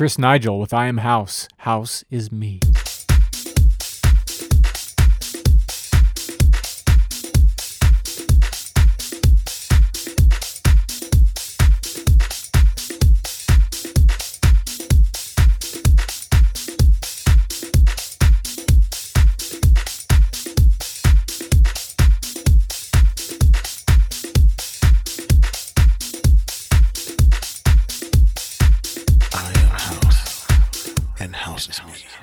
Chris Nigel with I Am House. House is me. This is me.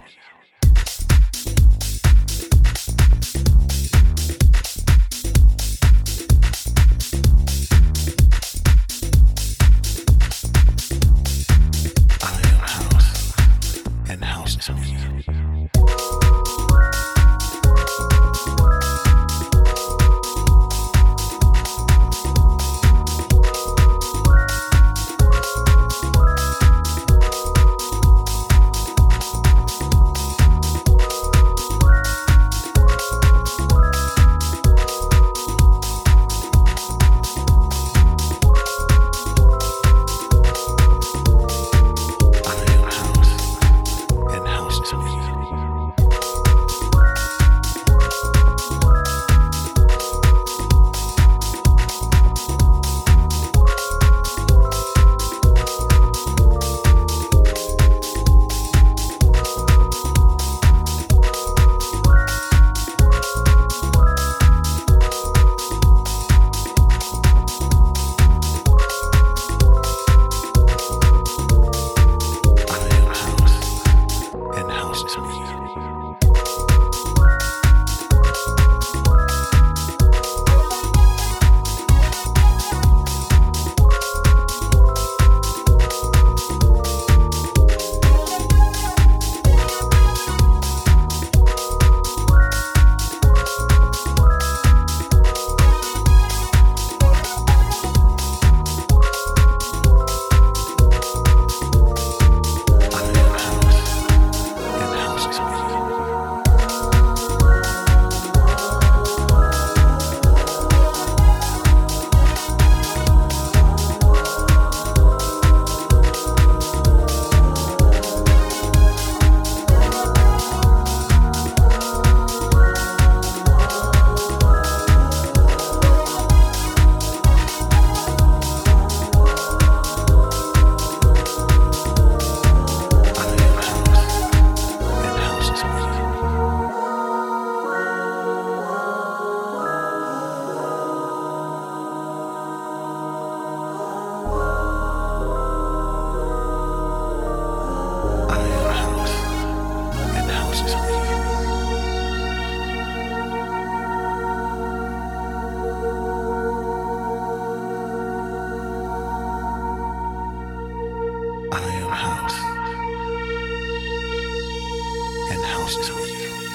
I am house, and house is with you.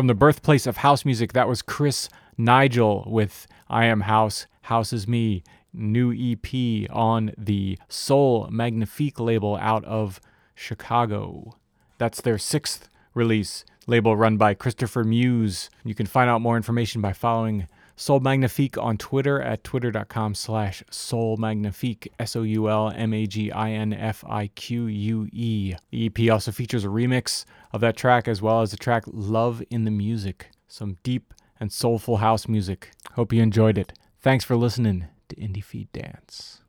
From the birthplace of house music, that was Chris Nigel with I Am House, House is Me, new EP on the Soul Magnifique label out of Chicago. That's their sixth release, label run by Christopher Muse. You can find out more information by following Soul Magnifique on Twitter at twitter.com slash Soul Magnifique, S O U L M A G I N F I Q U E. The EP also features a remix of that track as well as the track Love in the Music, some deep and soulful house music. Hope you enjoyed it. Thanks for listening to IndieFeed Dance.